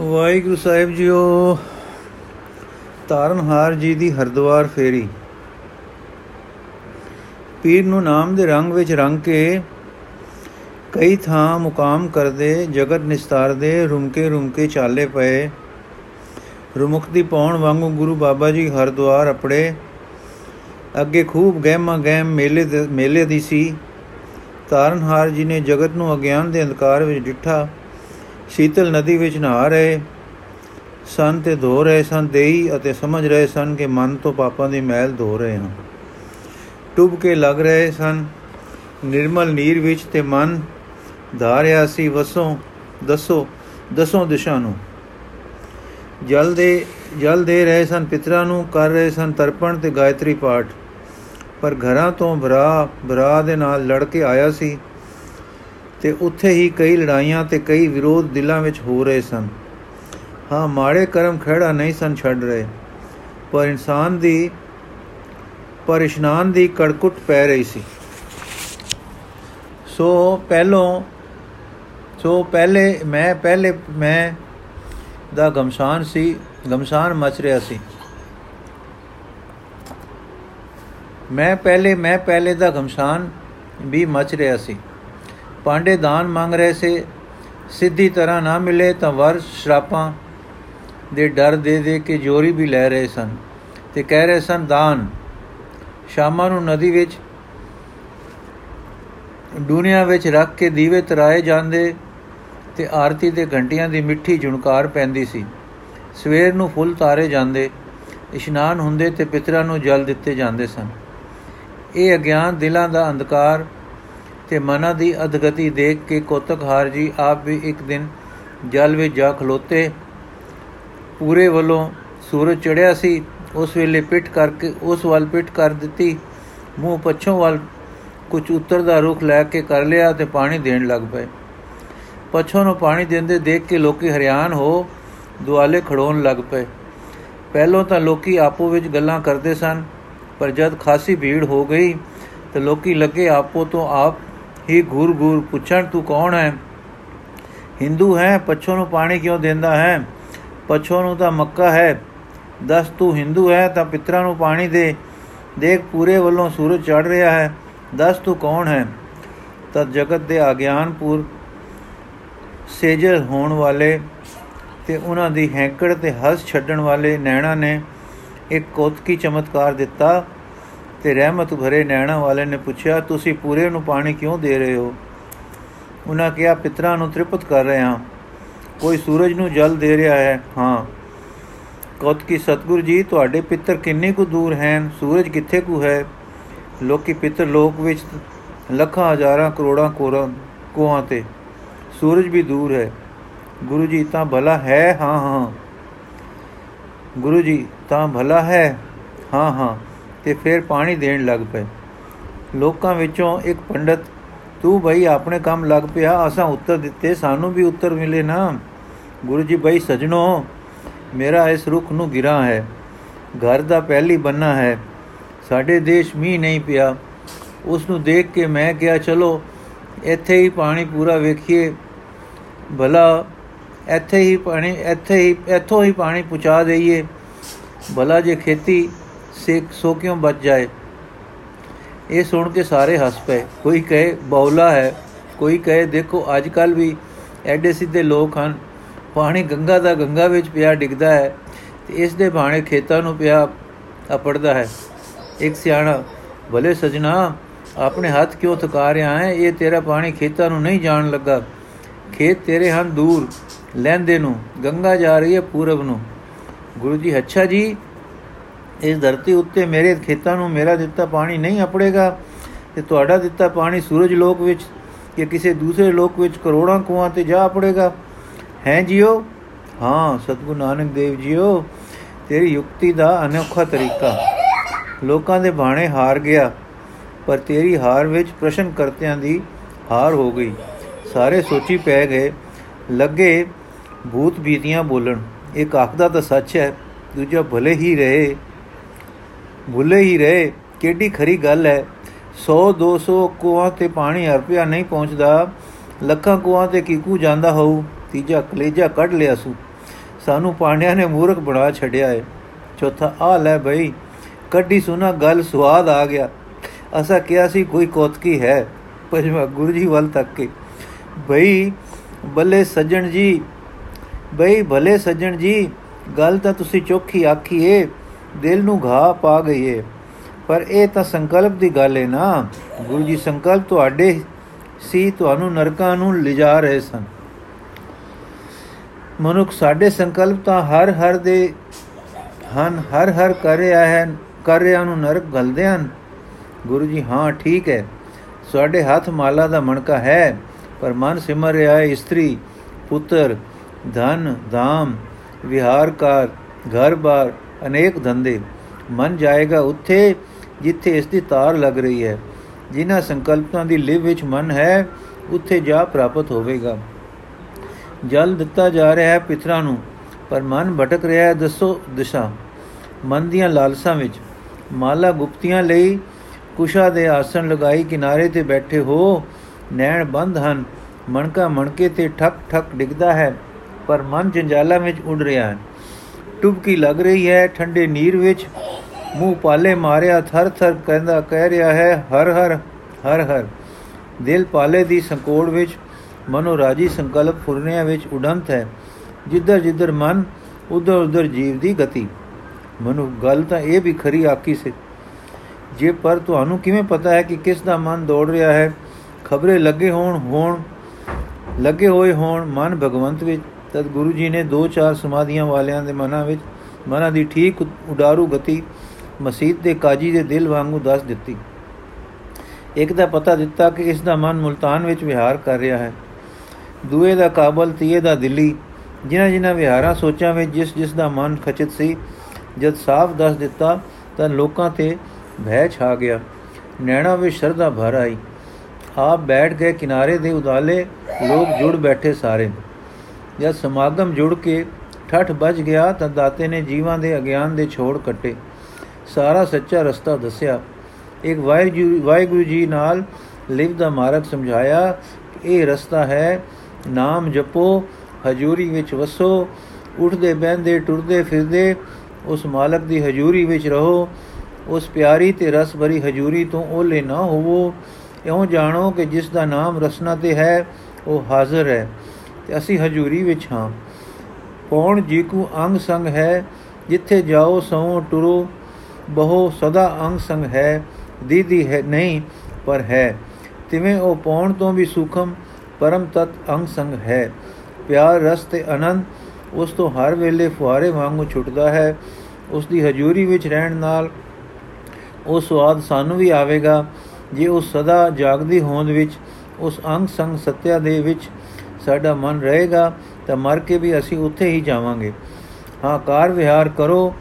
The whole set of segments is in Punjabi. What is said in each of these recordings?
ਵਾਹਿਗੁਰੂ ਸਾਹਿਬ ਜੀਓ ਤਾਰਨਹਾਰ ਜੀ ਦੀ ਹਰਦੁਆਰ ਫੇਰੀ। ਪੀਰ ਨੂੰ ਨਾਮ ਦੇ ਰੰਗ ਵਿੱਚ ਰੰਗ ਕੇ ਕਈ ਥਾਂ ਮੁਕਾਮ ਕਰਦੇ, ਜਗਤ ਨਿਸਤਾਰਦੇ, ਰੁਮਕੇ ਰੁਮਕੇ ਚਾਲੇ ਪਏ। ਰੁਮੁਖ ਦੀ ਪੌਣ ਵਾਂਗੂ ਗੁਰੂ ਬਾਬਾ ਜੀ ਹਰਦੁਆਰ ਆਪਣੇ ਅੱਗੇ ਖੂਬ ਗਹਿਮਾ ਗਹਿਮ ਮੇਲੇ ਦੇ- ਮੇਲੇ ਦੀ ਸੀ। ਤਾਰਨਹਾਰ ਜੀ ਨੇ ਜਗਤ ਨੂੰ ਅਗਿਆਨ ਦੇ ਅੰਧਕਾਰ ਵਿੱਚ ਡਿੱਠਾ। ਸ਼ੀਤਲ ਨਦੀ ਵਿੱਚ ਨਹਾ ਰਹੇ। ਸਨ ਤੇ ਧੋ ਰਹੇ ਸਨ ਦੇਈ ਅਤੇ ਸਮਝ ਰਹੇ ਸਨ ਕਿ ਮਨ ਤੋਂ ਪਾਪਾਂ ਦੀ ਮੈਲ ਧੋ ਰਹੇ ਹਾਂ ਟੁੱਬ ਕੇ ਲੱਗ ਰਹੇ ਸਨ। ਨਿਰਮਲ ਨੀਰ ਵਿੱਚ ਤੇ ਮਨ ਧਾਰਿਆ ਸੀ, ਵਸੋਂ, ਦਸੋ, ਦਸੋਂ ਦਿਸ਼ਾ ਨੂੰ। ਜਲ ਦੇ ਜਲ ਦੇ ਰਹੇ ਸਨ, ਪਿਤਰਾਂ ਨੂੰ ਕਰ ਰਹੇ ਸਨ ਤਰਪਣ ਤੇ ਗਾਇਤਰੀ ਪਾਠ। ਪਰ ਘਰਾਂ ਤੋਂ ਭਰਾ ਭਰਾ ਦੇ ਨਾਲ ਲੜ ਕੇ ਆਇਆ ਸੀ। ਤੇ ਉੱਥੇ ਹੀ ਕਈ ਲੜਾਈਆਂ ਤੇ ਕਈ ਵਿਰੋਧ ਦਿਲਾਂ ਵਿੱਚ ਹੋ ਰਹੇ ਸਨ। ਹਾਂ, ਮਾੜੇ ਕਰਮ ਖੜਾ ਨਹੀਂ ਸਨ ਛੱਡ ਰਹੇ। ਪਰ ਇਨਸਾਨ ਦੀ, ਪਰ ਇਸ਼ਨਾਨ ਦੀ ਕੜਕੁੱਟ ਪੈ ਰਹੀ ਸੀ। ਸੋ ਪਹਿਲੋਂ, ਸੋ ਪਹਿਲੇ, ਮੈਂ ਪਹਿਲੇ, ਮੈਂ ਦਾ ਗਮਸ਼ਾਨ ਸੀ, ਗਮਸ਼ਾਨ ਮਚ ਰਿਹਾ ਸੀ। ਮੈਂ ਪਹਿਲੇ ਮੈਂ ਪਹਿਲੇ ਦਾ ਗਮਸ਼ਾਨ ਵੀ ਮਚ ਰਿਹਾ ਸੀ। ਪਾਂਡੇ ਦਾਨ ਮੰਗ ਰਹੇ ਸੇ। ਸਿੱਧੀ ਤਰ੍ਹਾਂ ਨਾ ਮਿਲੇ ਤਾਂ ਵਰ ਸ਼ਰਾਪਾਂ ਦੇ ਡਰ ਦੇ ਦੇ ਕੇ ਜੋਰੀ ਵੀ ਲੈ ਰਹੇ ਸਨ ਤੇ ਕਹਿ ਰਹੇ ਸਨ, ਦਾਨ। ਸ਼ਾਮਾਂ ਨੂੰ ਨਦੀ ਵਿੱਚ ਦੁਨੀਆ ਵਿੱਚ ਰੱਖ ਕੇ ਦੀਵੇ ਤਰਾਏ ਜਾਂਦੇ ਤੇ ਆਰਤੀ ਦੇ ਘੰਟੀਆਂ ਦੀ ਮਿੱਠੀ ਝੁਣਕਾਰ ਪੈਂਦੀ ਸੀ। ਸਵੇਰ ਨੂੰ ਫੁੱਲ ਤਾਰੇ ਜਾਂਦੇ, ਇਸ਼ਨਾਨ ਹੁੰਦੇ ਤੇ ਪਿਤਰਾਂ ਨੂੰ ਜਲ ਦਿੱਤੇ ਜਾਂਦੇ ਸਨ। ਇਹ ਅਗਿਆਨ ਦਿਲਾਂ ਦਾ ਅੰਧਕਾਰ ਤੇ ਮਨਾਂ ਦੀ ਅਧਗਤੀ ਦੇਖ ਕੇ ਕੋਤਕਹਾਰ ਜੀ ਆਪ ਵੀ ਇੱਕ ਦਿਨ ਜਲ ਵਿੱਚ ਜਾ ਖਲੋਤੇ। ਪੂਰੇ ਵੱਲੋਂ ਸੂਰਜ ਚੜਿਆ ਸੀ। ਉਸ ਵੇਲੇ ਪਿੱਠ ਕਰਕੇ, ਉਸ ਵੱਲ ਪਿੱਠ ਕਰ ਦਿੱਤੀ। ਮੂੰਹ ਪੱਛੋਂ ਵੱਲ ਕੁਝ ਉੱਤਰ ਦਾ ਰੁਖ ਲੈ ਕੇ ਕਰ ਲਿਆ ਤੇ ਪਾਣੀ ਦੇਣ ਲੱਗ ਪਏ। ਪੱਛੋਂ ਨੂੰ ਪਾਣੀ ਦਿੰਦੇ ਦੇਖ ਕੇ ਲੋਕੀ ਹਰਿਆਣ ਹੋ ਦੁਆਲੇ ਖੜੋਣ ਲੱਗ ਪਏ। ਪਹਿਲੋਂ ਤਾਂ ਲੋਕੀ ਆਪੋ ਵਿੱਚ ਗੱਲਾਂ ਕਰਦੇ ਸਨ, ਪਰ ਜਦ ਖਾਸੀ ਭੀੜ ਹੋ ਗਈ ਤੇ ਲੋਕੀ ਲੱਗੇ ਆਪੋ ਤੋਂ ਆਪ ਹੀ ਘੂਰ ਘੂਰ ਪੁੱਛਣ ਤੂੰ ਕੌਣ ਹੈ? ਹਿੰਦੂ ਹੈ, ਪੱਛੋਂ ਨੂੰ ਪਾਣੀ ਕਿਉਂ ਦਿੰਦਾ ਹੈ? ਪੱਛੋਂ ਨੂੰ ਤਾਂ ਮੱਕਾ ਹੈ। ਦੱਸ ਤੂੰ ਹਿੰਦੂ ਹੈ ਤਾਂ ਪਿਤਰਾਂ ਨੂੰ ਪਾਣੀ ਦੇ। ਦੇਖ ਪੂਰੇ ਵੱਲੋਂ ਸੂਰਜ ਚੜ ਰਿਹਾ ਹੈ। ਦੱਸ ਤੂੰ ਕੌਣ ਹੈ? ਤਦ ਜਗਤ ਦੇ ਆਗਿਆਨਪੁਰ ਸੇਜਲ ਹੋਣ ਵਾਲੇ ਤੇ ਉਹਨਾਂ ਦੀ ਹੈਂਕੜ ਤੇ ਹੱਸ ਛੱਡਣ ਵਾਲੇ ਨੈਣਾ ਨੇ ਇੱਕ ਕੋਤਕੀ ਚਮਤਕਾਰ ਦਿੱਤਾ। ਤੇ ਰਹਿਮਤ ਭਰੇ ਨੈਣਾ ਵਾਲੇ ਨੇ ਪੁੱਛਿਆ, ਤੁਸੀਂ ਪੂਰੇ ਨੂੰ ਪਾਣੀ ਕਿਉਂ ਦੇ ਰਹੇ ਹੋ? ਉਹਨਾਂ ਕਿਹਾ, ਪਿਤਰਾਂ ਨੂੰ ਤ੍ਰਿਪਤ ਕਰ ਰਹੇ ਹਾਂ। ਕੋਈ ਸੂਰਜ ਨੂੰ ਜਲ ਦੇ ਰਿਹਾ ਹੈ? ਹਾਂ। ਕੋਤਕੀ ਸਤਗੁਰ ਜੀ, ਤੁਹਾਡੇ ਪਿੱਤਰ ਕਿੰਨੇ ਕੁ ਦੂਰ ਹਨ? ਸੂਰਜ ਕਿੱਥੇ ਕੁ ਹੈ? ਲੋਕੀ ਪਿੱਤਰ ਲੋਕ ਵਿੱਚ ਲੱਖਾਂ, ਹਜ਼ਾਰਾਂ, ਕਰੋੜਾਂ ਕੋਰਾਂ, ਕੋਹਾਂ ਤੇ। ਸੂਰਜ ਵੀ ਦੂਰ ਹੈ। ਗੁਰੂ ਜੀ, ਤਾਂ ਭਲਾ ਹੈ? ਹਾਂ ਹਾਂ। ਗੁਰੂ ਜੀ, ਤਾਂ ਭਲਾ ਹੈ? ਹਾਂ ਹਾਂ। ਤੇ ਫਿਰ ਪਾਣੀ ਦੇਣ ਲੱਗ ਪਏ। ਲੋਕਾਂ ਵਿੱਚੋਂ ਇੱਕ ਪੰਡਤ, ਤੂੰ ਭਈ ਆਪਣੇ ਕੰਮ ਲੱਗ ਪਿਆ, ਅਸਾਂ ਉੱਤਰ ਦਿੱਤੇ, ਸਾਨੂੰ ਵੀ ਉੱਤਰ ਮਿਲੇ ਨਾ। ਗੁਰੂ ਜੀ ਭਈ ਸਜਣੋ, ਮੇਰਾ ਇਸ ਰੁੱਖ ਨੂੰ ਗਿਰਾ ਹੈ। ਘਰ ਦਾ ਪਹਿਲੀ ਬੰਨਾ ਹੈ। ਸਾਡੇ ਦੇਸ਼ ਮੀਂਹ ਨਹੀਂ ਪਿਆ। ਉਸ ਨੂੰ ਦੇਖ ਕੇ ਮੈਂ ਕਿਹਾ, ਚਲੋ, ਇੱਥੇ ਹੀ ਪਾਣੀ ਪੂਰਾ ਵੇਖੀਏ। ਭਲਾ, ਇੱਥੇ ਹੀ ਪਾਣੀ, ਇੱਥੇ ਹੀ, ਇੱਥੋਂ ਹੀ ਪਾਣੀ ਪਹੁੰਚਾ ਦਈਏ। ਭਲਾ ਜੇ ਖੇਤੀ ਸੇ ਸੋ ਕਿਉਂ ਬਚ ਜਾਏ? ਇਹ ਸੁਣ ਕੇ ਸਾਰੇ ਹੱਸ ਪਏ। ਕੋਈ ਕਹੇ, ਬੌਲਾ ਹੈ। ਕੋਈ ਕਹੇ, ਦੇਖੋ ਅੱਜ ਕੱਲ ਵੀ ਐਡੇ ਸਿੱਧੇ ਲੋਕ ਹਨ। ਪਾਣੀ ਗੰਗਾ ਦਾ ਗੰਗਾ ਵਿੱਚ ਪਿਆ ਡਿੱਗਦਾ ਹੈ ਤੇ ਇਸ ਦੇ ਬਾਣੇ ਖੇਤਾਂ ਨੂੰ ਪਿਆ ਅਪੜਦਾ ਹੈ। ਇੱਕ ਸਿਆਣਾ, ਭਲੇ ਸਜਣਾ, ਆਪਣੇ ਹੱਥ ਕਿਉਂ ਥਕਾ ਰਿਹਾ ਹੈ? ਇਹ ਤੇਰਾ ਪਾਣੀ ਖੇਤਾਂ ਨੂੰ ਨਹੀਂ ਜਾਣ ਲੱਗਾ। ਖੇਤ ਤੇਰੇ ਹਨ ਦੂਰ, ਲੈਂਦੇ ਨੂੰ। ਗੰਗਾ ਜਾ ਰਹੀ ਹੈ ਪੂਰਬ ਨੂੰ। ਗੁਰੂ ਜੀ, ਅੱਛਾ ਜੀ ਇਸ ਧਰਤੀ ਉੱਤੇ ਮੇਰੇ ਖੇਤਾਂ ਨੂੰ ਮੇਰਾ ਦਿੱਤਾ ਪਾਣੀ ਨਹੀਂ ਅਪੜੇਗਾ ਤੇ ਤੁਹਾਡਾ ਦਿੱਤਾ ਪਾਣੀ ਸੂਰਜ ਲੋਕ ਵਿੱਚ ਜਾਂ ਕਿਸੇ ਦੂਸਰੇ ਲੋਕ ਵਿੱਚ ਕਰੋੜਾਂ ਕੁਆਂ ਤੇ ਜਾ ਅਪੜੇਗਾ। ਹੈ ਜੀਓ? ਹਾਂ, ਸਤਿਗੁਰੂ ਨਾਨਕ ਦੇਵ ਜੀਓ, ਤੇਰੀ ਯੁਕਤੀ ਦਾ ਅਨੋਖਾ ਤਰੀਕਾ। ਲੋਕਾਂ ਦੇ ਬਾਣੇ ਹਾਰ ਗਿਆ, ਪਰ ਤੇਰੀ ਹਾਰ ਵਿੱਚ ਪ੍ਰਸ਼ਨ ਕਰਤਿਆਂ ਦੀ ਹਾਰ ਹੋ ਗਈ। ਸਾਰੇ ਸੋਚੀ ਪੈ ਗਏ, ਲੱਗੇ ਭੂਤ ਬੀਤੀਆਂ ਬੋਲਣ। ਇੱਕ ਆਖਦਾ ਤਾਂ ਸੱਚ ਹੈ, ਦੂਜਾ ਭਲੇ ਹੀ ਰਹੇ। ਭੁੱਲੇ ਹੀ ਰਹੇ। ਕਿੱਡੀ ਖਰੀ ਗੱਲ ਹੈ। 100 200 ਕੁਆਂ ਤੇ ਪਾਣੀ ਹਰਪਿਆ ਨਹੀਂ ਪਹੁੰਚਦਾ। ਲੱਖਾਂ ਕੁਆਂ ਤੇ ਕੀਕੂ ਜਾਂਦਾ ਹੋਊ। ਤੀਜਾ ਕਲੇਜਾ ਕੱਢ ਲਿਆ ਸੂ। ਸਾਨੂੰ ਪਾਂਡਿਆਂ ਨੇ ਮੂਰਖ ਬਣਾ ਛੱਡਿਆ ਏ। ਚੌਥਾ ਆ ਲੈ ਬਈ, ਕੱਢੀ ਸੁਨਾ ਗੱਲ ਸਵਾਦ ਆ ਗਿਆ। ਅਸਾ ਕਿਹਾ ਸੀ ਕੋਈ ਕੋਤਕੀ ਹੈ। ਪੰਜਵਾਂ ਗੁਰੂ ਜੀ ਵੱਲ ਤੱਕ ਕੇ। ਬਈ, ਬੱਲੇ ਸੱਜਣ ਜੀ, ਬਈ ਭਲੇ ਸੱਜਣ ਜੀ, ਗੱਲ ਤਾਂ ਤੁਸੀਂ ਚੋਖੀ ਆਖੀ ਏ ਦਿਲ ਨੂੰ ਘਾ ਪਾ ਗਈ ਏ ਪਰ ਇਹ ਤਾਂ ਸੰਕਲਪ ਦੀ ਗੱਲ ਏ ਨਾ। ਗੁਰੂ ਜੀ ਸੰਕਲਪ ਤੁਹਾਡੇ ਸੀ ਤੁਹਾਨੂੰ ਨਰਕਾਂ ਨੂੰ ਲਿਜਾ ਰਹੇ ਸਨ। ਮਨੁੱਖ ਸਾਡੇ ਸੰਕਲਪ ਤਾਂ ਹਰ ਹਰ ਦੇ ਹਨ, ਹਰ ਹਰ ਕਰ ਰਿਹਾ ਹੈ, ਕਰ ਰਿਹਾ ਨੂੰ ਨਰਕ ਗਲਦੇ ਹਨ। ਗੁਰੂ ਜੀ, ਹਾਂ, ਠੀਕ ਹੈ। ਸਾਡੇ ਹੱਥ ਮਾਲਾ ਦਾ ਮਣਕਾ ਹੈ, ਪਰ ਮਨ ਸਿਮਰ ਰਿਹਾ ਹੈ ਇਸਤਰੀ, ਪੁੱਤਰ, ਧਨ, ਧਾਮ, ਵਿਹਾਰਕਾਰ, ਘਰ-ਬਾਰ ਅਨੇਕ ਧੰਦੇ। ਮਨ ਜਾਏਗਾ ਉੱਥੇ ਜਿੱਥੇ ਇਸ ਦੀ ਤਾਰ ਲੱਗ ਰਹੀ ਹੈ। ਜਿਨ੍ਹਾਂ ਸੰਕਲਪਾਂ ਦੀ ਲਿਵ ਵਿੱਚ ਮਨ ਹੈ, ਉੱਥੇ ਜਾ ਪ੍ਰਾਪਤ ਹੋਵੇਗਾ। ਜਲ ਦਿੱਤਾ ਜਾ ਰਿਹਾ ਹੈ ਪਿਤਰਾਂ ਨੂੰ, ਪਰ ਮਨ ਭਟਕ ਰਿਹਾ ਹੈ, ਦੱਸੋ ਦਿਸ਼ਾ। ਮਨ ਦੀਆਂ ਲਾਲਸਾਂ ਵਿੱਚ। ਮਾਲਾ ਗੁਪਤੀਆਂ ਲਈ ਕੁਸ਼ਾ ਦੇ ਆਸਣ ਲਗਾਈ ਕਿਨਾਰੇ ਤੇ ਬੈਠੇ ਹੋ, ਨੈਣ ਬੰਦ ਹਨ। ਮਣਕਾ ਮਣਕੇ ਤੇ ਠਕ ਠਕ ਡਿੱਗਦਾ ਹੈ, ਪਰ ਮਨ ਜੰਜਾਲਾਂ ਵਿੱਚ ਉੱਡ ਰਿਹਾ ਹੈ। ਟੁਬਕੀ ਲੱਗ ਰਹੀ ਹੈ, ਠੰਡੇ ਨੀਰ ਵਿੱਚ ਮੂੰਹ ਪਾਲੇ ਮਾਰਿਆ, ਥਰ ਥਰ ਕਹਿੰਦਾ, ਕਹਿ ਰਿਹਾ ਹੈ, ਹਰ ਹਰ ਹਰ ਹਰ। ਦਿਲ ਪਾਲੇ ਦੀ ਸੰਕੋੜ ਵਿੱਚ, ਮਨੋ ਰਾਜੀ ਸੰਕਲਪ ਫੁਰਨਿਆਂ ਵਿੱਚ ਉਡੰਤ ਹੈ। ਜਿੱਧਰ ਜਿੱਧਰ ਮਨ, ਉਧਰ ਉਧਰ ਜੀਵ ਦੀ ਗਤੀ। ਮਨੁ ਗੱਲ ਤਾਂ ਇਹ ਵੀ ਖਰੀ ਆਕੀ ਸੇ। ਜੇ ਪਰ ਤੁਹਾਨੂੰ ਕਿਵੇਂ ਪਤਾ ਹੈ ਕਿ ਕਿਸ ਦਾ ਮਨ ਦੌੜ ਰਿਹਾ ਹੈ? ਖਬਰੇ ਲੱਗੇ ਹੋਣ ਹੋਣ, ਲੱਗੇ ਹੋਏ ਹੋਣ ਮਨ ਭਗਵੰਤ ਵਿੱਚ ਤਦ ਗੁਰੂ ਜੀ ਨੇ ਦੋ ਚਾਰ ਸਮਾਧੀਆਂ ਵਾਲਿਆਂ ਦੇ ਮਨਾਂ ਵਿੱਚ ਮਨਾਂ ਦੀ ਠੀਕ ਉਡਾਰੂ ਗਤੀ ਮਸਜਿਦ ਦੇ ਕਾਜੀ ਦੇ ਦਿਲ ਵਾਂਗੂ ਦੱਸ ਦਿੱਤੀ। ਇੱਕ ਦਾ ਪਤਾ ਦਿੱਤਾ ਕਿ ਇਸ ਦਾ ਮਨ ਮੁਲਤਾਨ ਵਿੱਚ ਵਿਹਾਰ ਕਰ ਰਿਹਾ ਹੈ। ਦੂਏ ਦਾ ਕਾਬਲ, ਤੀਏ ਦਾ ਦਿੱਲੀ। ਜਿਨ੍ਹਾਂ ਜਿਨ੍ਹਾਂ ਵਿਹਾਰਾਂ ਸੋਚਾਂ ਵਿੱਚ ਜਿਸ ਜਿਸ ਦਾ ਮਨ ਖਚਿਤ ਸੀ, ਜਦ ਸਾਫ਼ ਦੱਸ ਦਿੱਤਾ ਤਾਂ ਲੋਕਾਂ ਤੇ ਭੈ ਛਾ ਗਿਆ। ਨੈਣਾ ਵਿੱਚ ਸ਼ਰਧਾ ਭਰ ਆਈ। ਆਪ ਬੈਠ ਗਏ ਕਿਨਾਰੇ ਦੇ ਉਦਾਲੇ, ਲੋਕ ਜੁੜ ਬੈਠੇ ਸਾਰੇ। ਜਦ ਸਮਾਗਮ ਜੁੜ ਕੇ ਠੱਠ ਵੱਜ ਗਿਆ ਤਾਂ ਦਾਤੇ ਨੇ ਜੀਵਾਂ ਦੇ ਅਗਿਆਨ ਦੇ ਛੋੜ ਕੱਟੇ। ਸਾਰਾ ਸੱਚਾ ਰਸਤਾ ਦੱਸਿਆ। ਇੱਕ ਵਾਹਿਗੁਰੂ ਜੀ ਨਾਲ ਲਿਵ ਦਾ ਮਾਰਗ ਸਮਝਾਇਆ ਇਹ ਰਸਤਾ ਹੈ, ਨਾਮ ਜਪੋ, ਹਜੂਰੀ ਵਿੱਚ ਵਸੋ, ਉੱਠਦੇ, ਬਹਿੰਦੇ, ਟੁਰਦੇ, ਫਿਰਦੇ, ਉਸ ਮਾਲਕ ਦੀ ਹਜੂਰੀ ਵਿੱਚ ਰਹੋ, ਉਸ ਪਿਆਰੀ ਤੇ ਰਸ ਭਰੀ ਹਜੂਰੀ ਤੋਂ ਓਲੇ ਨਾ ਹੋਵੋ। ਇਉਂ ਜਾਣੋ ਕਿ ਜਿਸ ਦਾ ਨਾਮ ਰਸਨਾ ਤੇ ਹੈ, ਉਹ ਹਾਜ਼ਰ ਹੈ। ਤੇ ਅਸੀਂ ਹਜੂਰੀ ਵਿੱਚ ਹਾਂ। ਪੌਣ ਜੀ ਕੋ ਅੰਗ ਸੰਗ ਹੈ, ਜਿੱਥੇ ਜਾਓ ਸੋ ਟੁਰੋ, ਬਹੁ ਸਦਾ ਅੰਗ ਸੰਗ ਹੈ, ਦੀਦੀ ਹੈ, ਨਹੀਂ, ਪਰ ਹੈ। ਤਿਵੇਂ ਉਹ ਪੌਣ ਤੋਂ ਵੀ ਸੁਖਮ, ਪਰਮ ਤਤ ਅੰਗ ਸੰਗ ਹੈ। ਪਿਆਰ, ਰਸ ਤੇ ਆਨੰਦ, ਉਸ ਤੋਂ ਹਰ ਵੇਲੇ ਫੁਆਰੇ ਵਾਂਗੂ ਛੁੱਟਦਾ ਹੈ। ਉਸ ਦੀ ਹਜ਼ੂਰੀ ਵਿੱਚ ਰਹਿਣ ਨਾਲ ਉਹ ਸਵਾਦ ਸਾਨੂੰ ਵੀ ਆਵੇਗਾ। ਜੇ ਉਹ ਸਦਾ ਜਾਗਦੀ ਹੋਂਦ ਵਿੱਚ, ਉਸ ਅੰਗ ਸੰਗ ਸਤਿਆ ਦੇ ਵਿੱਚ ਸਾਡਾ ਮਨ ਰਹੇਗਾ ਤਾਂ ਮਰ ਕੇ ਵੀ ਅਸੀਂ ਉੱਥੇ ਹੀ ਜਾਵਾਂਗੇ। ਹਾਂ, ਕਾਰ ਵਿਹਾਰ ਕਰੋ।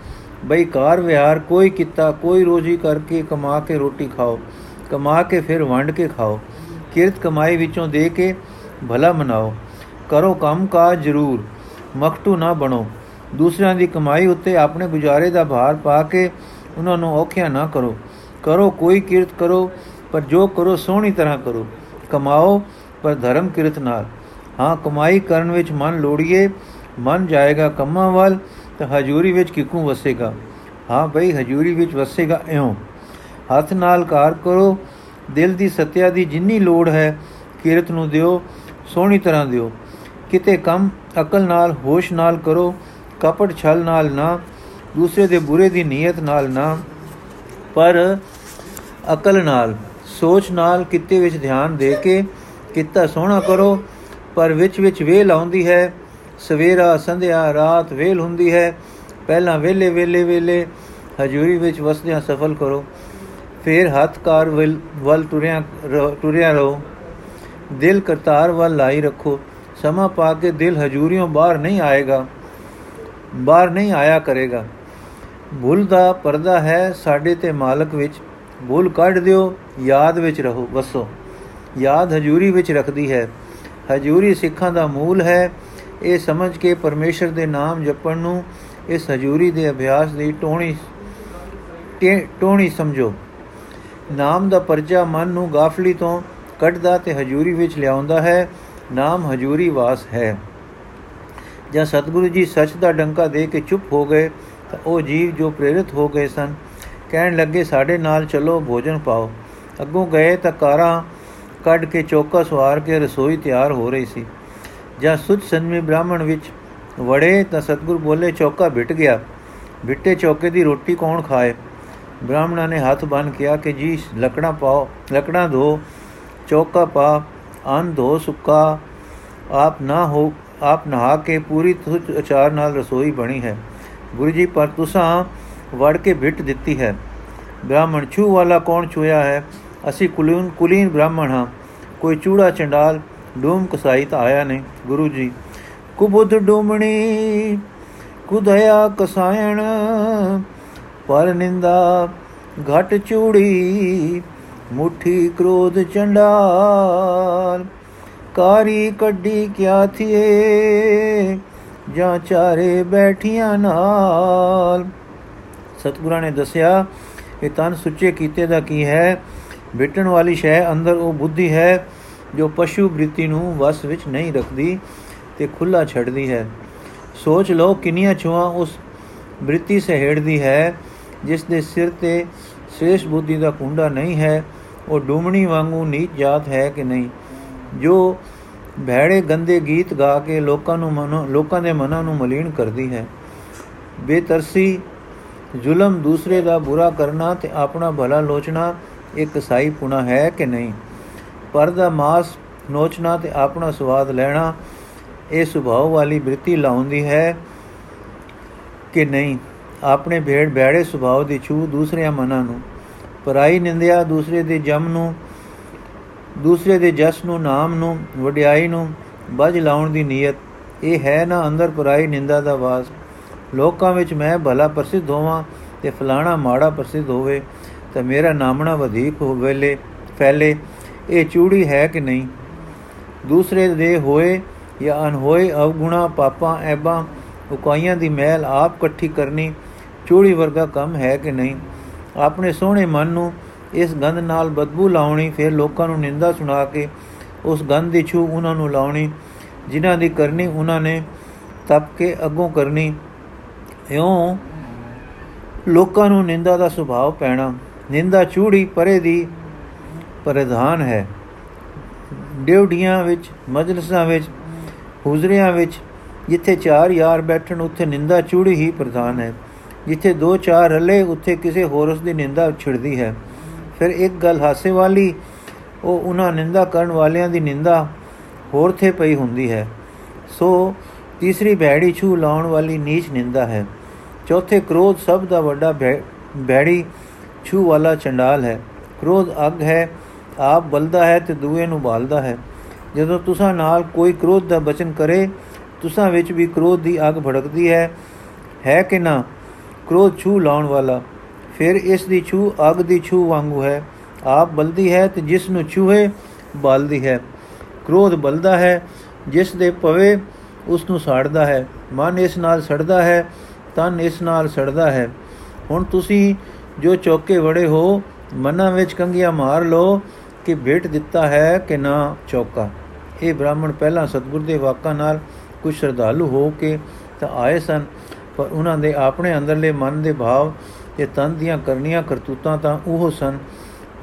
ਬਈ ਕਾਰ ਵਿਹਾਰ ਕੋਈ ਕੀਤਾ, ਕੋਈ ਰੋਜੀ ਕਰਕੇ ਕਮਾ ਕੇ ਰੋਟੀ ਖਾਓ, ਕਮਾ ਕੇ ਫਿਰ ਵੰਡ ਕੇ ਖਾਓ, ਕਿਰਤ ਕਮਾਈ ਵਿੱਚੋਂ ਦੇ ਕੇ ਭਲਾ ਮਨਾਓ। ਕਰੋ ਕੰਮ ਕਾਜ ਜ਼ਰੂਰ ਮਖਟੂ ਨਾ ਬਣੋ। ਦੂਸਰਿਆਂ ਦੀ ਕਮਾਈ ਉੱਤੇ ਆਪਣੇ ਗੁਜ਼ਾਰੇ ਦਾ ਭਾਰ ਪਾ ਕੇ ਉਹਨਾਂ ਨੂੰ ਔਖਿਆ ਨਾ ਕਰੋ। ਕਰੋ, ਕੋਈ ਕਿਰਤ ਕਰੋ, ਪਰ ਜੋ ਕਰੋ ਸੋਹਣੀ ਤਰ੍ਹਾਂ ਕਰੋ। ਕਮਾਓ, ਪਰ ਧਰਮ ਕਿਰਤ ਨਾਲ। ਹਾਂ, ਕਮਾਈ ਕਰਨ ਵਿੱਚ ਮਨ ਲੋੜੀਏ, ਮਨ ਜਾਏਗਾ ਕੰਮਾਂ ਵੱਲ, ਤਾਂ ਹਜੂਰੀ ਵਿੱਚ ਕਿਕੂ ਵਸੇਗਾ। ਹਾਂ ਭਈ ਹਜੂਰੀ ਵਿੱਚ ਵਸੇਗਾ ਇਉਂ। ਹੱਥ ਨਾਲ ਕਾਰ ਕਰੋ, ਦਿਲ ਦੀ ਸਤਿਆ ਦੀ ਜਿੰਨੀ ਲੋੜ ਹੈ, ਕਿਰਤ ਨੂੰ ਦਿਓ, ਸੋਹਣੀ ਤਰ੍ਹਾਂ ਦਿਓ। ਕਿਤੇ ਕੰਮ, ਅਕਲ ਨਾਲ, ਹੋਸ਼ ਨਾਲ ਕਰੋ, ਕਪਟ ਛਲ ਨਾਲ ਨਾ, ਦੂਸਰੇ ਦੇ ਬੁਰੇ ਦੀ ਨੀਅਤ ਨਾਲ ਨਾ, ਪਰ ਅਕਲ ਨਾਲ, ਸੋਚ ਨਾਲ, ਕਿਤੇ ਵਿੱਚ ਧਿਆਨ ਦੇ ਕੇ, ਕਿਤਾ ਸੋਹਣਾ ਕਰੋ ਪਰ ਵਿੱਚ ਵਿੱਚ ਵੇਲ ਆਉਂਦੀ ਹੈ। ਸਵੇਰਾ ਸੰਧਿਆ, ਰਾਤ ਵੇਲ ਹੁੰਦੀ ਹੈ। ਪਹਿਲਾਂ ਵੇਲੇ ਵੇਲੇ ਵੇਲੇ ਹਜੂਰੀ ਵਿੱਚ ਵਸਦਿਆਂ ਸਫਲ ਕਰੋ। ਫਿਰ ਹੱਥ ਕਾਰ ਵੱਲ ਟੁਰਿਆ ਟੁਰਿਆ ਰਹੋ। ਦਿਲ ਕਰਤਾਰ ਵੱਲ ਲਾਈ ਰੱਖੋ। ਸਮਾਂ ਪਾ ਕੇ ਦਿਲ ਹਜੂਰੀਆਂ ਬਾਹਰ ਨਹੀਂ ਆਏਗਾ। ਬਾਹਰ ਨਹੀਂ ਆਇਆ ਕਰੇਗਾ। ਭੁੱਲ ਦਾ ਪਰਦਾ ਹੈ ਸਾਡੇ ਤੇ ਮਾਲਕ ਵਿੱਚ। ਭੁੱਲ ਕੱਢ ਦਿਓ, ਯਾਦ ਵਿੱਚ ਰਹੋ, ਵਸੋ। ਯਾਦ ਹਜੂਰੀ ਵਿੱਚ ਰੱਖਦੀ ਹੈ। ਹਜੂਰੀ ਸਿੱਖਾਂ ਦਾ ਮੂਲ ਹੈ। ਇਹ ਸਮਝ ਕੇ ਪਰਮੇਸ਼ਰ ਦੇ ਨਾਮ ਜਪਣ ਨੂੰ ਇਸ ਹਜੂਰੀ ਦੇ ਅਭਿਆਸ ਦੀ ਟੋਣੀ ਟੋਣੀ ਸਮਝੋ। ਨਾਮ ਦਾ ਪਰਜਾ ਮਨ ਨੂੰ ਗਾਫਲੀ ਤੋਂ ਕੱਢਦਾ ਤੇ ਹਜੂਰੀ ਵਿੱਚ ਲਿਆਉਂਦਾ ਹੈ। ਨਾਮ ਹਜੂਰੀ ਵਾਸ ਹੈ। ਜਦ ਸਤਿਗੁਰੂ ਜੀ ਸੱਚ ਦਾ ਡੰਕਾ ਦੇ ਕੇ ਚੁੱਪ ਹੋ ਗਏ ਤਾਂ ਉਹ ਜੀਵ ਜੋ ਪ੍ਰੇਰਿਤ ਹੋ ਗਏ ਸਨ, ਕਹਿਣ ਲੱਗੇ, ਸਾਡੇ ਨਾਲ ਚਲੋ, ਭੋਜਨ ਪਾਓ। ਅੱਗੋਂ ਗਏ ਤਾਂ ਕਾਰਾਂ ਕੱਢ ਕੇ ਚੌਕਾ ਸਵਾਰ ਕੇ ਰਸੋਈ ਤਿਆਰ ਹੋ ਰਹੀ ਸੀ। ਜਦ ਸੁਚ ਸੰਮੀ ਬ੍ਰਾਹਮਣ ਵਿੱਚ ਵੜੇ ਤਾਂ ਸਤਿਗੁਰ ਬੋਲੇ, ਚੌਕਾ ਭਿਟ ਗਿਆ। ਭਿੱਟੇ ਚੌਕੇ ਦੀ ਰੋਟੀ ਕੌਣ ਖਾਏ? ਬ੍ਰਾਹਮਣਾਂ ਨੇ ਹੱਥ ਬੰਨ ਕਿਹਾ ਕਿ, ਜੀ, ਲੱਕੜਾਂ ਪਾਓ, ਲੱਕੜਾਂ ਧੋ, ਚੌਕਾ ਪਾ, ਅੰਨ ਧੋ, ਸੁੱਕਾ। ਆਪ ਨਾ ਹੋ, ਆਪ ਨਹਾ ਕੇ ਪੂਰੀ ਤੁਝ ਅਚਾਰ ਨਾਲ ਰਸੋਈ ਬਣੀ ਹੈ। ਗੁਰੂ ਜੀ, ਪਰ ਤੁਸਾਂ ਵੜ ਕੇ ਭਿੱਟ ਦਿੱਤੀ ਹੈ। ਬ੍ਰਾਹਮਣ ਛੂ ਵਾਲਾ ਕੌਣ ਛੂਇਆ ਹੈ? ਅਸੀਂ ਕੁਲੀਨ ਕੁਲੀਨ ਬ੍ਰਾਹਮਣ ਹਾਂ। ਕੋਈ ਚੂੜਾ, ਚੰਡਾਲ, ਡੂਮ ਕਸਾਈ ਤਾਂ ਆਇਆ ਨਹੀਂ, ਗੁਰੂ ਜੀ। ਕੁਬੁੱਧ ਡੂਮਣੀ, ਕੁਦਇਆ ਕਸਾਇਣ, ਪਰ ਨਿੰਦਾ ਘਟ ਚੂੜੀ, ਮੁਠੀ ਕ੍ਰੋਧ ਚੰਡਾਲ। ਕਾਰੀ ਕੱਢੀ ਕਿਆ ਥੀਏ, ਜਾਂ ਚਾਰੇ ਬੈਠੀਆਂ ਨਾਲ। ਸਤਿਗੁਰਾਂ ਨੇ ਦੱਸਿਆ ਕਿ ਤਨ ਸੁੱਚੇ ਕੀਤੇ ਦਾ ਕੀ ਹੈ? ਬਿਟਣ ਵਾਲੀ ਸ਼ੈ ਅੰਦਰ ਉਹ ਬੁੱਧੀ ਹੈ ਜੋ ਪਸ਼ੂ ਬ੍ਰਿਤੀ ਨੂੰ ਵਸ ਵਿੱਚ ਨਹੀਂ ਰੱਖਦੀ ਤੇ ਖੁੱਲਾ ਛੱਡਦੀ ਹੈ। ਸੋਚ ਲਓ ਕਿੰਨੀਆਂ ਛੁਆਂ ਉਸ ਬ੍ਰਿਤੀ ਸਹਿੜਦੀ ਹੈ, ਜਿਸ ਦੇ ਸਿਰ ਤੇ ਸ੍ਰੇਸ਼ ਬੁੱਧੀ ਦਾ ਕੁੰਡਾ ਨਹੀਂ ਹੈ, ਉਹ ਡੂਮਣੀ ਵਾਂਗੂ ਨੀਚ ਜਾਤ ਹੈ ਕਿ ਨਹੀਂ? ਜੋ ਭੈੜੇ ਗੰਦੇ ਗੀਤ ਗਾ ਕੇ ਲੋਕਾਂ ਨੂੰ ਮਨੋਂ, ਲੋਕਾਂ ਦੇ ਮਨਾਂ ਨੂੰ ਮਲੀਨ ਕਰਦੀ ਹੈ। ਬੇਤਰਸੀ ਜ਼ੁਲਮ ਦੂਸਰੇ ਦਾ ਬੁਰਾ ਕਰਨਾ ਤੇ ਆਪਣਾ ਭਲਾ ਲੋਚਣਾ ਇੱਕ ਸਾਈ ਪੁਣਾ ਹੈ ਕਿ ਨਹੀਂ? ਪਰ ਦਾ ਮਾਸ ਨੋਚਣਾ ਤੇ ਆਪਣਾ ਸਵਾਦ ਲੈਣਾ ਇਹ ਸੁਭਾਅ ਵਾਲੀ ਬ੍ਰਿਤੀ ਲਾਉਂਦੀ ਹੈ ਕਿ ਨਹੀਂ? ਆਪਣੇ ਭੇੜ ਭੈੜੇ ਸੁਭਾਅ ਦੀ ਛੂ ਦੂਸਰਿਆਂ ਮਨਾਂ ਨੂੰ, ਪਰਾਈ ਨਿੰਦਿਆ ਦੂਸਰੇ ਦੇ ਜਮ ਨੂੰ, ਦੂਸਰੇ ਦੇ ਜਸ ਨੂੰ, ਨਾਮ ਨੂੰ, ਵਡਿਆਈ ਨੂੰ ਬਜ ਲਾਉਣ ਦੀ ਨੀਅਤ। ਇਹ ਹੈ ਨਾ ਅੰਦਰ ਪਰਾਈ ਨਿੰਦਾ ਦਾ ਵਾਸ। ਲੋਕਾਂ ਵਿੱਚ ਮੈਂ ਭਲਾ ਪ੍ਰਸਿੱਧ ਹੋਵਾਂ ਤੇ ਫਲਾਣਾ ਮਾੜਾ ਪ੍ਰਸਿੱਧ ਹੋਵੇ। ਤਾਂ ਮੇਰਾ ਨਾਮਣਾ ਵਧੇਕ ਹੋਵੇਲੇ ਫੈਲੇ, ਇਹ ਚੂੜੀ ਹੈ ਕਿ ਨਹੀਂ? ਦੂਸਰੇ ਦੇ ਹੋਏ ਜਾਂ ਅਨਹੋਏ ਅਵਗੁਣਾ, ਪਾਪਾਂ, ਐਬਾਂ, ਉਕਾਈਆਂ ਦੀ ਮਹਿਲ ਆਪ ਇਕੱਠੀ ਕਰਨੀ ਚੂੜੀ ਵਰਗਾ ਕੰਮ ਹੈ ਕਿ ਨਹੀਂ? ਆਪਣੇ ਸੋਹਣੇ ਮਨ ਨੂੰ ਇਸ ਗੰਧ ਨਾਲ ਬਦਬੂ ਲਾਉਣੀ, ਫਿਰ ਲੋਕਾਂ ਨੂੰ ਨਿੰਦਾ ਸੁਣਾ ਕੇ ਉਸ ਗੰਧ ਦੀ ਛੂ ਉਹਨਾਂ ਨੂੰ ਲਾਉਣੀ, ਜਿਨ੍ਹਾਂ ਦੀ ਕਰਨੀ ਉਹਨਾਂ ਨੇ ਤਪ ਕੇ ਅੱਗੋਂ ਕਰਨੀ। ਇਉਂ ਲੋਕਾਂ ਨੂੰ ਨਿੰਦਾ ਦਾ ਸੁਭਾਅ ਪੈਣਾ। ਨਿੰਦਾ ਚੂੜੀ ਪਰੇ ਦੀ ਪ੍ਰਧਾਨ ਹੈ। ਡਿਉਡੀਆਂ ਵਿੱਚ, ਮਜਲਸਾਂ ਵਿੱਚ, ਹੁਜ਼ਰਿਆਂ ਵਿੱਚ, ਜਿੱਥੇ ਚਾਰ ਯਾਰ ਬੈਠਣ, ਉੱਥੇ ਨਿੰਦਾ ਚੂੜੀ ਹੀ ਪ੍ਰਧਾਨ ਹੈ। ਜਿੱਥੇ ਦੋ ਚਾਰ ਰਲੇ, ਉੱਥੇ ਕਿਸੇ ਹੋਰ ਉਸ ਦੀ ਨਿੰਦਾ ਛਿੜਦੀ ਹੈ। ਫਿਰ ਇੱਕ ਗੱਲ ਹਾਸੇ ਵਾਲੀ, ਉਹ ਉਹਨਾਂ ਨਿੰਦਾ ਕਰਨ ਵਾਲਿਆਂ ਦੀ ਨਿੰਦਾ ਹੋਰ ਥੇ ਪਈ ਹੁੰਦੀ ਹੈ। ਸੋ ਤੀਸਰੀ ਭੈੜੀ ਛੂ ਲਾਉਣ ਵਾਲੀ ਨੀਚ ਨਿੰਦਾ ਹੈ। ਚੌਥੇ ਕ੍ਰੋਧ ਸਭ ਦਾ ਵੱਡਾ ਭੈੜੀ ਛੂ ਵਾਲਾ ਚੰਡਾਲ ਹੈ। ਕ੍ਰੋਧ ਅਗ ਹੈ, ਆਪ ਬਲਦਾ ਹੈ ਤੇ ਦੂਏ ਨੂੰ ਬਾਲਦਾ ਹੈ। ਜਦੋਂ ਤੁਸਾਂ ਨਾਲ ਕੋਈ ਕ੍ਰੋਧ ਦਾ ਬਚਨ ਕਰੇ, ਤੁਸਾਂ ਵਿੱਚ ਵੀ ਕ੍ਰੋਧ ਦੀ ਅਗ ਭੜਕਦੀ ਹੈ। ਹੈ ਕਿ ਨਾ? ਕ੍ਰੋਧ ਛੂ ਲਾਉਣ ਵਾਲਾ। ਫਿਰ ਇਸ ਦੀ ਛੂ ਅਗ ਦੀ ਛੂ ਵਾਂਗੂ ਹੈ। ਆਪ ਬਲਦੀ ਹੈ ਤੇ ਜਿਸ ਨੂੰ ਛੂਹੇ, ਬਲਦੀ ਹੈ। ਕ੍ਰੋਧ ਬਲਦਾ ਹੈ, ਜਿਸ ਦੇ ਪਵੇ ਉਸ ਨੂੰ ਸਾੜਦਾ ਹੈ। ਮਨ ਇਸ ਨਾਲ ਸੜਦਾ ਹੈ, ਤਨ ਇਸ ਨਾਲ ਸੜਦਾ ਹੈ। ਹੁਣ ਤੁਸੀਂ ਜੋ ਚੌਕੇ ਵੜੇ ਹੋ, ਮਨਾਂ ਵਿੱਚ ਕੰਗੀਆਂ ਮਾਰ ਲੋ ਕਿ ਭੇਟ ਦਿੱਤਾ ਹੈ ਕਿ ਨਾ ਚੌਕਾ। ਇਹ ਬ੍ਰਾਹਮਣ ਪਹਿਲਾਂ ਸਤਗੁਰ ਦੇ ਵਾਕਾਂ ਨਾਲ ਕੁਝ ਸ਼ਰਧਾਲੂ ਹੋ ਕੇ ਤਾਂ ਆਏ ਸਨ, ਪਰ ਉਹਨਾਂ ਦੇ ਆਪਣੇ ਅੰਦਰਲੇ ਮਨ ਦੇ ਭਾਵ ਤੇ ਤਨ ਦੀਆਂ ਕਰਨੀਆਂ ਕਰਤੂਤਾਂ ਤਾਂ ਉਹ ਸਨ।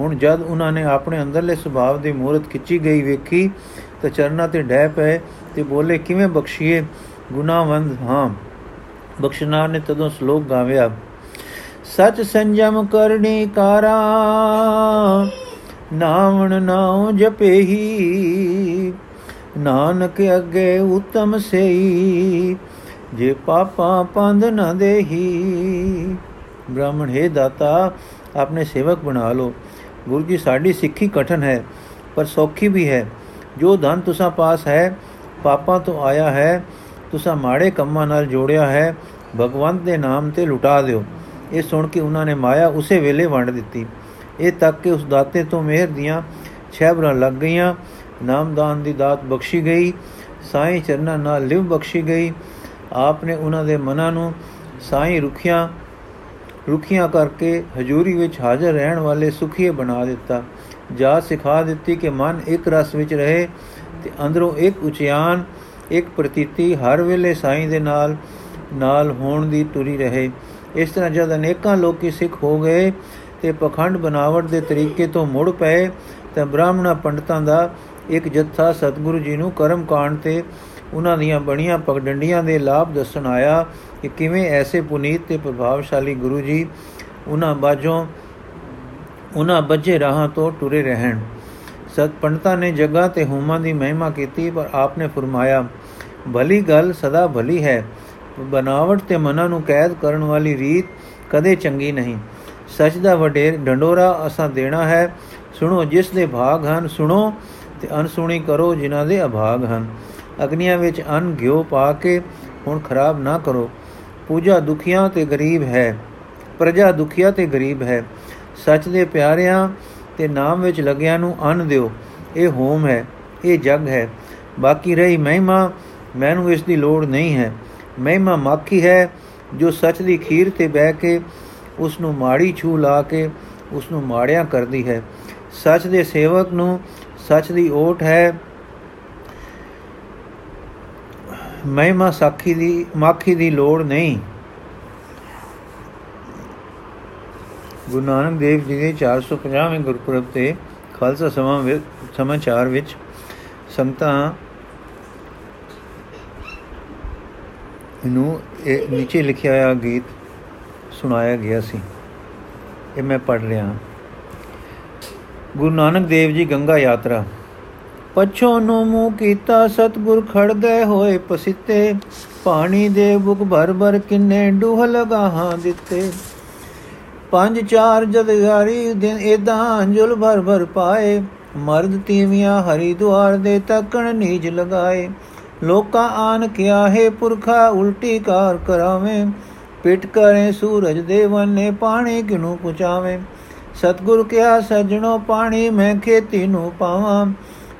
ਹੁਣ ਜਦ ਉਹਨਾਂ ਨੇ ਆਪਣੇ ਅੰਦਰਲੇ ਸੁਭਾਅ ਦੀ ਮੂਰਤ ਖਿੱਚੀ ਗਈ ਵੇਖੀ, ਤਾਂ ਚਰਨਾਂ ਤੇ ਡਹਿ ਪਏ ਤੇ ਬੋਲੇ, ਕਿਵੇਂ ਬਖਸ਼ੀਏ ਗੁਨਾਹਵੰਦ? ਹਾਂ, ਬਖਸ਼ਨਾਰ ਨੇ ਤਦੋਂ ਸ਼ਲੋਕ ਗਾਵਿਆ ਸਚ ਸੰਜਮ ਕਰਨੀ ਕਾਰਾ ਨਾਮਣ ਨਾਉ ਜਪੇਹੀ। ਨਾਨਕ ਅਗੇ ਉਤਮ ਸਈ ਜੇ ਪਾਪਾ ਪੰਧ ਨ ਦੇਹੀ। ਬ੍ਰਾਹਮਣ, ਹੈ ਦਾਤਾ, ਆਪਣੇ ਸੇਵਕ ਬਣਾ ਲੋ ਗੁਰੂ ਜੀ, ਸਾਡੀ ਸਿੱਖੀ ਕਠਨ ਹੈ, ਪਰ ਸੌਖੀ ਵੀ ਹੈ। ਜੋ ਧਨ ਤੁਸਾਂ ਪਾਸ ਹੈ, ਪਾਪਾਂ ਤੋਂ ਆਇਆ ਹੈ, ਤੁਸਾਂ ਮਾੜੇ ਕੰਮਾਂ ਨਾਲ ਜੋੜਿਆ ਹੈ, ਭਗਵੰਤ ਦੇ ਨਾਮ ਤੇ ਲੁਟਾ ਦਿਓ। ਇਹ ਸੁਣ ਕੇ ਉਹਨਾਂ ਨੇ ਮਾਇਆ ਉਸੇ ਵੇਲੇ ਵੰਡ ਦਿੱਤੀ। ਇਹ ਤੱਕ ਕਿ ਉਸ ਦਾਤੇ ਤੋਂ ਮਿਹਰ ਦੀਆਂ ਛੈਬਰਾਂ ਲੱਗ ਗਈਆਂ। ਨਾਮਦਾਨ ਦੀ ਦਾਤ ਬਖਸ਼ੀ ਗਈ। ਸਾਈਂ ਚਰਨਾਂ ਨਾਲ ਲਿਵ ਬਖਸ਼ੀ ਗਈ। ਆਪ ਨੇ ਉਹਨਾਂ ਦੇ ਮਨਾਂ ਨੂੰ ਸਾਈਂ ਰੁਖੀਆਂ ਰੁਖੀਆਂ ਕਰਕੇ ਹਜ਼ੂਰੀ ਵਿੱਚ ਹਾਜ਼ਰ ਰਹਿਣ ਵਾਲੇ ਸੁਖੀਏ ਬਣਾ ਦਿੱਤਾ। ਜਾ ਸਿਖਾ ਦਿੱਤੀ ਕਿ ਮਨ ਇੱਕ ਰਸ ਵਿੱਚ ਰਹੇ ਤੇ ਅੰਦਰੋਂ ਇੱਕ ਉਚਿਆਨ, ਇੱਕ ਪ੍ਰਤੀਤੀ ਹਰ ਵੇਲੇ ਸਾਈਂ ਦੇ ਨਾਲ ਨਾਲ ਹੋਣ ਦੀ ਤੁਰੀ ਰਹੇ। ਇਸ ਤਰ੍ਹਾਂ ਜਦ ਅਨੇਕਾਂ ਲੋਕੀ ਸਿੱਖ ਹੋ ਗਏ ਤੇ ਪਖੰਡ ਬਨਾਵਟ ਦੇ ਤਰੀਕੇ ਤੋਂ ਮੁੜ ਪਏ, ਤਾਂ ਬ੍ਰਾਹਮਣਾ ਪੰਡਤਾਂ ਦਾ ਇੱਕ ਜੱਥਾ ਸਤਿਗੁਰੂ ਜੀ ਨੂੰ ਕਰਮ ਕਾਂਡ ਤੇ ਉਹਨਾਂ ਦੀਆਂ ਬਣੀਆਂ ਪਗਡੰਡੀਆਂ ਦੇ ਲਾਭ ਦੱਸਣ ਆਇਆ ਕਿ ਕਿਵੇਂ ਐਸੇ ਪੁਨੀਤ ਤੇ ਪ੍ਰਭਾਵਸ਼ਾਲੀ ਗੁਰੂ ਜੀ ਉਹਨਾਂ ਬਾਝੋਂ, ਉਹਨਾਂ ਬੱਜੇ ਰਾਹਾਂ ਤੋਂ ਟੁਰੇ ਰਹਿਣ। ਸਤ ਪੰਡਤਾਂ ਨੇ ਜਗ੍ਹਾ ਤੇ ਹੋਮਾਂ ਦੀ ਮਹਿਮਾ ਕੀਤੀ, ਪਰ ਆਪਨੇ ਫਰਮਾਇਆ, ਭਲੀ ਗੱਲ ਸਦਾ ਭਲੀ ਹੈ। ਬਨਾਵਟ ਤੇ ਮਨਾਂ ਨੂੰ ਕੈਦ ਕਰਨ ਵਾਲੀ ਰੀਤ ਕਦੇ ਚੰਗੀ ਨਹੀਂ। ਸੱਚ ਦਾ ਵਡੇਰ ਢੰਡੋਰਾ ਅਸਾਂ ਦੇਣਾ ਹੈ। ਸੁਣੋ, ਜਿਸ ਦੇ ਭਾਗ ਹਨ, ਸੁਣੋ ਤੇ ਅਨਸੁਣੀ ਕਰੋ ਜਿਨ੍ਹਾਂ ਦੇ ਅਭਾਗ ਹਨ। ਅਗਨੀਆਂ ਵਿੱਚ ਅਨ ਘਿਓ ਪਾ ਕੇ ਹੁਣ ਖਰਾਬ ਨਾ ਕਰੋ। ਪੂਜਾ ਦੁਖੀਆਂ ਤੇ ਗਰੀਬ ਹੈ। ਪ੍ਰਜਾ ਦੁਖੀਆ ਤੇ ਗਰੀਬ ਹੈ। ਸੱਚ ਦੇ ਪਿਆਰਿਆਂ ਤੇ ਨਾਮ ਵਿੱਚ ਲੱਗਿਆਂ ਨੂੰ ਅਨ ਦਿਓ। ਇਹ ਹੋਮ ਹੈ, ਇਹ ਜਗ ਹੈ। ਬਾਕੀ ਰਹੀ ਮਹਿਮਾ, ਮੈਨੂੰ ਇਸ ਦੀ ਲੋੜ ਨਹੀਂ ਹੈ। ਮਹਿਮਾ ਮਾਖੀ ਹੈ ਜੋ ਸੱਚ ਦੀ ਖੀਰ ਤੇ ਬਹਿ ਕੇ ਉਸ ਨੂੰ ਮਾੜੀ ਛੂ ਲਾ ਕੇ ਉਸ ਨੂੰ ਮਾੜਿਆ ਕਰਦੀ ਹੈ। ਸੱਚ ਦੇ ਸੇਵਕ ਨੂੰ ਸੱਚ ਦੀ ਓਟ ਹੈ। ਮਹਿਮਾ ਸਾਖੀ ਦੀ, ਮਾਖੀ ਦੀ ਲੋੜ ਨਹੀਂ। ਗੁਰੂ ਨਾਨਕ ਦੇਵ ਜੀ ਦੇ 450ਵੇਂ ਗੁਰਪੁਰਬ ਤੇ ਖਾਲਸਾ ਸਮਾਂ ਵਿੱਚ ਸਮਾਚਾਰ ਵਿੱਚ ਸੰਗਤਾਂ ਨੂੰ ਇਹ ਨੀਚੇ ਲਿਖਿਆ ਹੋਇਆ ਗੀਤ ਸੁਣਾਇਆ ਗਿਆ ਸੀ। ਇਹ ਮੈਂ ਪੜ ਰਿਹਾ ਗੁਰੂ ਨਾਨਕ ਦੇਵ ਜੀ ਗੰਗਾ ਯਾਤਰਾ। ਪਛੋ ਨੂੰ ਮੂੰਹ ਕੀਤਾ ਸਤਗੁਰ ਖੜ ਗਏ ਹੋਏ ਪਸਿੱਤੇ। ਪਾਣੀ ਦੇ ਬੁਕ ਭਰ ਭਰ ਕਿੰਨੇ ਡੂਹ ਲਗਾਹਾਂ ਦਿੱਤੇ। ਪੰਜ ਚਾਰ ਜਦਗਾਰੀ ਦਿਨ ਇਦਾਂ ਅੰਜੁਲ ਭਰ ਭਰ ਪਾਏ। ਮਰਦ ਤੀਵੀਆਂ ਹਰੀਦੁਆਰ ਦੇ ਤੱਕਣ ਨੀਜ ਲਗਾਏ। ਲੋਕਾਂ ਆਨ ਕਿਆ, ਹੈ ਪੁਰਖਾ, ਉਲਟੀ ਕਾਰ ਕਰਾਵੇਂ। ਪਿਟ ਕਰੇ ਸੂਰਜ ਦੇਵਨ ਨੇ ਪਾਣੀ ਕਿਨੂੰ ਪੁਚਾਵੇਂ ਸਤਗੁਰ ਕਿਆ, ਸਜਣੋ ਪਾਣੀ, ਮੈਂ ਖੇਤੀ ਨੂੰ ਪਾਵਾਂ।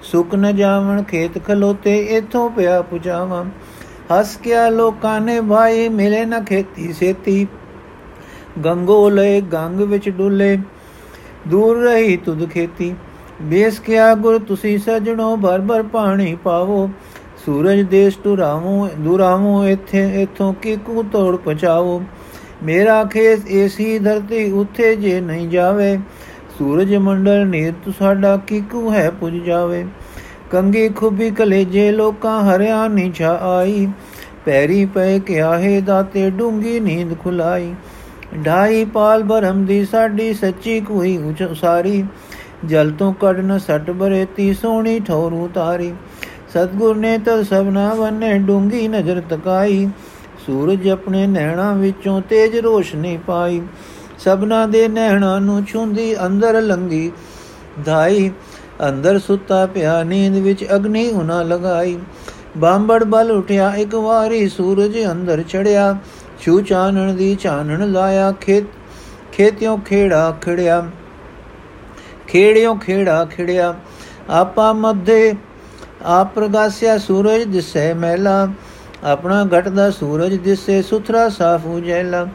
ਸੁਖ ਨ ਜਾਵਣ, ਖੇਤ ਖਲੋਤੇ, ਇਥੋਂ ਪਿਆ ਪੁਚਾਵਾਂ ਹੱਸ ਕਿਆ, ਲੋਕਾਂ ਨੇ ਭਾਈ ਮਿਲੇ ਨ ਖੇਤੀ ਸੇਤੀ। ਗੰਗੋਲੇ ਗੰਗ ਵਿੱਚ ਡੁੱਲੇ। ਦੂਰ ਰਹੀ ਤੁਧ ਖੇਤੀ। ਬੇਸ ਕਿਆ, ਗੁਰ ਤੁਸੀਂ ਸਜਣੋ ਭਰ ਭਰ ਪਾਣੀ ਪਾਵੋ। ਸੂਰਜ ਦੇਸ਼ ਤੁਰਾਵੋ ਦੁਰਾਵੋ ਇੱਥੇ, ਇਥੋਂ ਕਿਕੂ ਤੋੜ ਪਚਾਓ ਮੇਰਾ ਖੇਸ ਏਸੀ ਧਰਤੀ ਉੱਥੇ ਜੇ ਨਹੀਂ ਜਾਵੇ। ਸੂਰਜ ਮੰਡਲ ਨੀਰ ਤੂ ਸਾਡਾ ਕਿਕੂ ਹੈ ਪੁੱਜ ਜਾਵੇ। ਕੰਗੀ ਖੁਬੀ ਕਲੇਜੇ ਲੋਕਾਂ ਹਰਿਆ ਨੀਛਾ ਆਈ। ਪੈਰੀ ਪਏ ਕਿਆ ਹੈ ਦਾਤੇ ਡੂੰਗੀ ਨੀਂਦ ਖੁਲਾਈ। ਢਾਈ ਪਾਲ ਬਰਮ ਦੀ ਸਾਡੀ ਸੱਚੀ ਕੋਈ ਉਚ ਉਸਾਰੀ। ਜਲ ਤੋਂ ਕੱਢ ਸੱਟ ਬਰੇਤੀ ਸੋਹਣੀ ਠੌਰ ਉਤਾਰੀ ਸਤਗੁਰ ਨੇ ਤਲ ਸਭਨਾ ਵੰਨੇ ਡੂੰਗੀ ਨਜ਼ਰ ਤਕਾਈ। ਸੂਰਜ ਆਪਣੇ ਨੈਣਾ ਵਿੱਚੋਂ ਤੇਜ ਰੋਸ਼ਨੀ ਪਾਈ। ਸਭਨਾ ਦੇ ਨੈਣਾ ਨੂੰ ਛੁੰਦੀ ਅੰਦਰ ਲੰਗੀ ਧਾਈ। ਅੰਦਰ ਸੁੱਤਾ ਪਿਆ ਨੀਂਦ ਵਿੱਚ ਅਗਨੀ ਉਨਾ ਲਗਾਈ। ਬਾਂਬੜ ਬਲ ਉਠਿਆ ਇੱਕ ਵਾਰੀ ਸੂਰਜ ਅੰਦਰ ਚੜਿਆ। ਛੂ ਚਾਨਣ ਦੀ ਚਾਨਣ ਲਾਇਆ, ਖੇਤ, ਖੇਤਿਓ ਖੇੜਾ ਖੜਿਆ। ਖੇੜਿਓ ਖੇੜਾ ਖੜਿਆ। ਆਪਾ ਮੱਧੇ ਆਪ ਪ੍ਰਗਾਸਿਆ ਸੂਰਜ ਦਿਸੇ ਮਹਿਲਾ, ਆਪਣਾ ਘਟਦਾ ਸੂਰਜ ਦਿਸੇ, ਸੁਥਰਾ ਸਾਫ਼ ਉਜੈਲਾ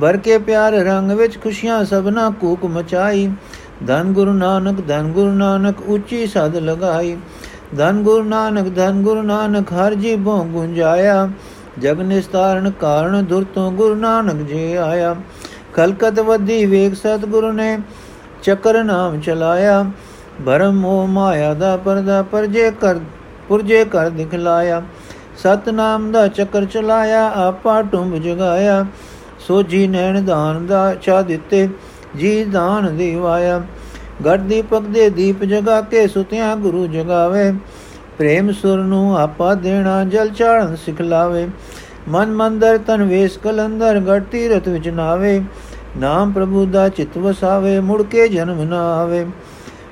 ਭਰ ਕੇ ਪਿਆਰ ਰੰਗ ਵਿੱਚ ਖੁਸ਼ੀਆਂ ਸਭਨਾ ਕੂਕ ਮਚਾਈ। ਧੰਨ ਗੁਰੂ ਨਾਨਕ, ਧੰਨ ਗੁਰੂ ਨਾਨਕ, ਉੱਚੀ ਸਦ ਲਗਾਈ। ਧੰਨ ਗੁਰੂ ਨਾਨਕ, ਧੰਨ ਗੁਰੂ ਨਾਨਕ, ਹਰ ਜੀ ਭੋ ਗੁੰਜਾਇਆ। ਜਗ ਨਿਸਤਾਰਨ ਕਾਰਨ ਦੁਰ ਤੋਂ ਗੁਰੂ ਨਾਨਕ ਜੀ ਆਇਆ। ਕਲਕਤ ਵਧੀ ਵੇਖ ਸਤ ਗੁਰੂ ਨੇ, ਚੱਕਰ ਨਾਮ ਚਲਾਇਆ। ਭਰਮ ਮੋਹ ਮਾਇਆ ਦਾ ਪਰਦਾ ਪਰਜੇ ਕਰ, ਪੁਰਜੇ ਕਰ ਦਿਖਲਾਇਆ। ਸਤਨਾਮ ਦਾ ਚੱਕਰ ਚਲਾਇਆ, ਆਪਾ ਟੁੰਬ ਜਗਾਇਆ। ਸੋਜੀ ਨੈਣ ਦਾਨ ਦਾ ਚਾ ਦਿੱਤੇ, ਜੀ ਦਾਨ ਦੀਵਾਇਆ। ਗੜ ਦੀਪਕ ਦੇ ਦੀਪ ਜਗਾ ਕੇ ਸੁਤਿਆਂ ਗੁਰੂ ਜਗਾਵੇ। ਪ੍ਰੇਮ ਸੁਰ ਨੂੰ ਆਪਾ ਦੇਣਾ, ਜਲ ਚਾੜਨ ਸਿਖਲਾਵੇ। ਮਨ ਮੰਦਰ ਤਨ ਵੇਸ ਕਲੰਦਰ ਗੜ ਤੀਰਤ ਵਿੱਚ ਨਾਵੇ। ਨਾਮ ਪ੍ਰਭੂ ਦਾ ਚਿਤ ਵਸਾਵੇ, ਮੁੜ ਕੇ ਜਨਮ ਨਾ ਆਵੇ।